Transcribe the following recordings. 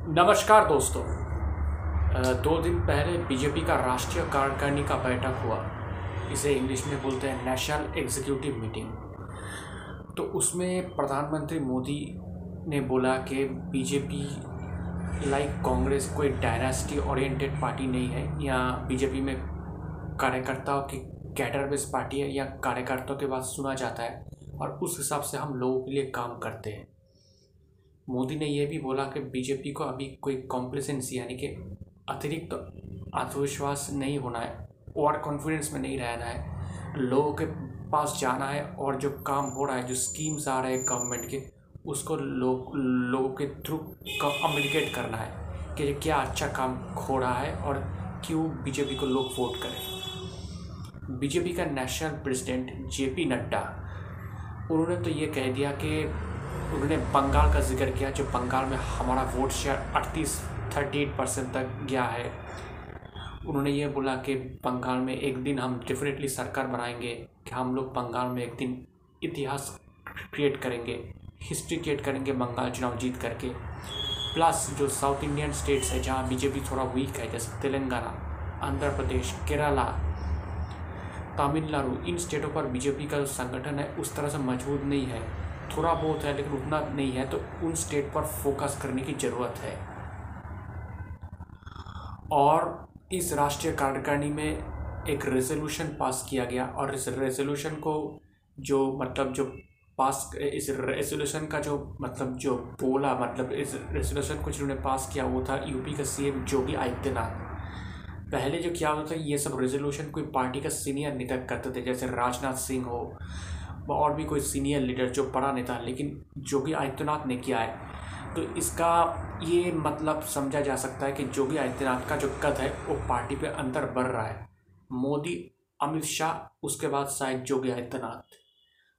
नमस्कार दोस्तों। दो दिन पहले बीजेपी का राष्ट्रीय कार्यकारिणी का बैठक हुआ। इसे इंग्लिश में बोलते हैं नेशनल एग्जीक्यूटिव मीटिंग तो उसमें प्रधानमंत्री मोदी ने बोला कि बीजेपी लाइक कांग्रेस कोई डायनेस्टी ओरिएंटेड पार्टी नहीं है, या बीजेपी में कार्यकर्ताओं की कैडर बेस पार्टी है, या कार्यकर्ताओं के बात सुना जाता है, और उस हिसाब से हम लोगों के लिए काम करते हैं। मोदी ने यह भी बोला कि बीजेपी को अभी कोई कॉम्प्लिसेंसी यानी कि अतिरिक्त आत्मविश्वास नहीं होना है ओवर कॉन्फिडेंस में नहीं रहना है। लोगों के पास जाना है, और जो काम हो रहा है, जो स्कीम्स आ रहे हैं गवर्नमेंट के, उसको लोग, लोगों के थ्रू कम्युनिकेट करना है कि क्या अच्छा काम हो रहा है, और क्यों बीजेपी को लोग वोट करें। बीजेपी का नेशनल प्रेसिडेंट जेपी नड्डा, उन्होंने तो ये कह दिया कि उन्होंने बंगाल का ज़िक्र किया, जो बंगाल में हमारा वोट शेयर अड़तीस थर्टी एट परसेंट तक गया है। उन्होंने ये बोला कि बंगाल में एक दिन हम डेफिनेटली सरकार बनाएँगे कि हम लोग बंगाल में एक दिन इतिहास क्रिएट करेंगे हिस्ट्री क्रिएट करेंगे, बंगाल चुनाव जीत करके। प्लस जो साउथ इंडियन स्टेट्स है, जहाँ बीजेपी थोड़ा वीक है, जैसे तेलंगाना, आंध्र प्रदेश, केरला, तमिलनाडु, इन स्टेटों पर बीजेपी का जो संगठन है, उस तरह से मज़बूत नहीं है। थोड़ा बहुत है, लेकिन उतना नहीं है तो उन स्टेट पर फोकस करने की ज़रूरत है। और इस राष्ट्रीय कार्यकारिणी में एक रेजोल्यूशन पास किया गया, और इस रेजोल्यूशन को जो मतलब जो पास इस रेजोल्यूशन का जो मतलब जो बोला मतलब इस रेजोल्यूशन को जिन्होंने पास किया वो था यूपी का सीएम योगी आदित्यनाथ पहले जो क्या होता था, ये सब रेजोल्यूशन कोई पार्टी का सीनियर नेता करते थे, जैसे राजनाथ सिंह हो और भी कोई सीनियर लीडर जो बड़ा नेता लेकिन योगी आदित्यनाथ ने किया है तो इसका ये मतलब समझा जा सकता है कि योगी आदित्यनाथ का जो कद है, वो पार्टी पे अंदर बढ़ रहा है। मोदी, अमित शाह, उसके बाद शायद योगी आदित्यनाथ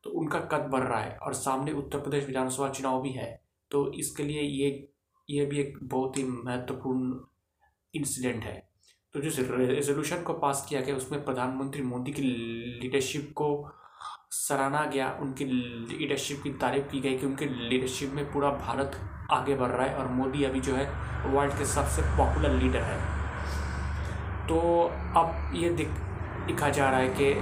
तो उनका कद बढ़ रहा है और सामने उत्तर प्रदेश विधानसभा चुनाव भी है तो इसके लिए ये ये भी एक बहुत ही महत्वपूर्ण इंसिडेंट है। तो जिस रेजोल्यूशन को पास किया गया, उसमें प्रधानमंत्री मोदी की लीडरशिप को सराहना गया, उनकी लीडरशिप की तारीफ़ की गई कि उनके लीडरशिप में पूरा भारत आगे बढ़ रहा है और मोदी अभी जो है वर्ल्ड के सबसे पॉपुलर लीडर है। तो अब ये दिख, दिखा जा रहा है कि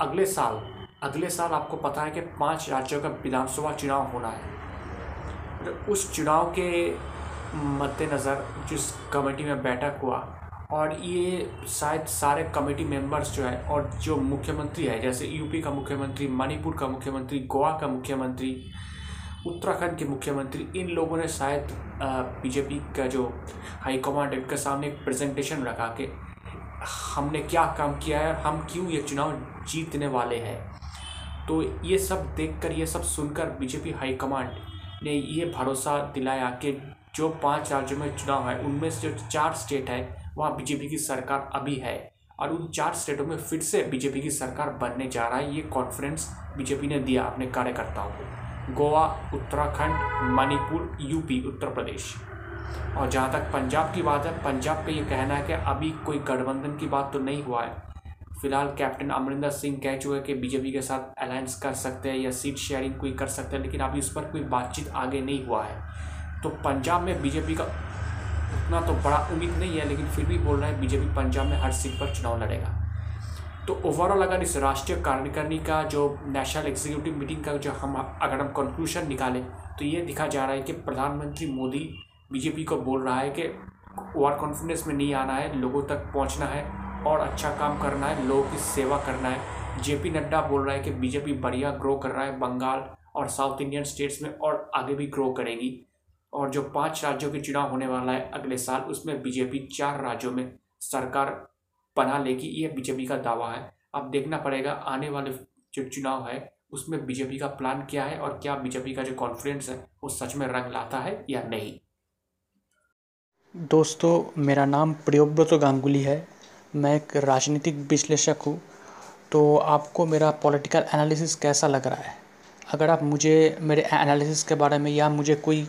अगले साल अगले साल आपको पता है कि पाँच राज्यों का विधानसभा चुनाव होना है। तो उस चुनाव के मद्देनज़र जिस कमेटी में बैठक हुआ और ये शायद सारे कमेटी मेंबर्स जो है और जो मुख्यमंत्री है, जैसे यूपी का मुख्यमंत्री, मणिपुर का मुख्यमंत्री, गोवा का मुख्यमंत्री, उत्तराखंड के मुख्यमंत्री, इन लोगों ने शायद बीजेपी का जो हाईकमांड है उनके सामने एक प्रेजेंटेशन रखा के हमने क्या काम किया है, हम क्यों ये चुनाव जीतने वाले हैं। तो ये सब देखकर, ये सब सुनकर बीजेपी हाईकमांड ने ये भरोसा दिलाया कि जो पाँच राज्यों में चुनाव है, उनमें से जो चार स्टेट है वहाँ बीजेपी की सरकार अभी है और उन चार स्टेटों में फिर से बीजेपी की सरकार बनने जा रहा है, ये कॉन्फिडेंस बीजेपी ने दिया अपने कार्यकर्ताओं को। गोवा, उत्तराखंड, मणिपुर, यूपी, उत्तर प्रदेश। और जहाँ तक पंजाब की बात है, पंजाब का ये कहना है कि अभी कोई गठबंधन की बात तो नहीं हुआ है। फ़िलहाल कैप्टन अमरिंदर सिंह कह चुके हैं कि बीजेपी के साथ अलायंस कर सकते हैं या सीट शेयरिंग कोई कर सकते हैं, लेकिन अभी उस पर कोई बातचीत आगे नहीं हुआ है। तो पंजाब में बीजेपी का उतना तो बड़ा उम्मीद नहीं है, लेकिन फिर भी बोल रहे हैं बीजेपी पंजाब में हर सीट पर चुनाव लड़ेगा। तो ओवरऑल अगर इस राष्ट्रीय कार्यकारिणी का जो नेशनल एग्जीक्यूटिव मीटिंग का जो हम अगर हम कंक्लूशन निकालें तो ये दिखा जा रहा है कि प्रधानमंत्री मोदी बीजेपी को बोल रहा है कि ओवर कॉन्फिडेंस में नहीं आना है, लोगों तक पहुँचना है और अच्छा काम करना है, लोगों की सेवा करना है। जेपी नड्डा बोल रहा है कि बीजेपी बढ़िया ग्रो कर रहा है, बंगाल और साउथ इंडियन स्टेट्स में और आगे भी ग्रो करेगी। और जो पाँच राज्यों के चुनाव होने वाला है अगले साल, उसमें बीजेपी चार राज्यों में सरकार बना लेगी। ये बीजेपी का दावा है। अब देखना पड़ेगा, आने वाले जो चुनाव है, उसमें बीजेपी का प्लान क्या है और क्या बीजेपी का जो कॉन्फिडेंस है, वो सच में रंग लाता है या नहीं? दोस्तों, मेरा नाम प्रियोव्रत गांगुली है। मैं एक राजनीतिक विश्लेषक हूँ। तो आपको मेरा पॉलिटिकल एनालिसिस कैसा लग रहा है? अगर आप मुझे, मेरे एनालिसिस के बारे में या मुझे कोई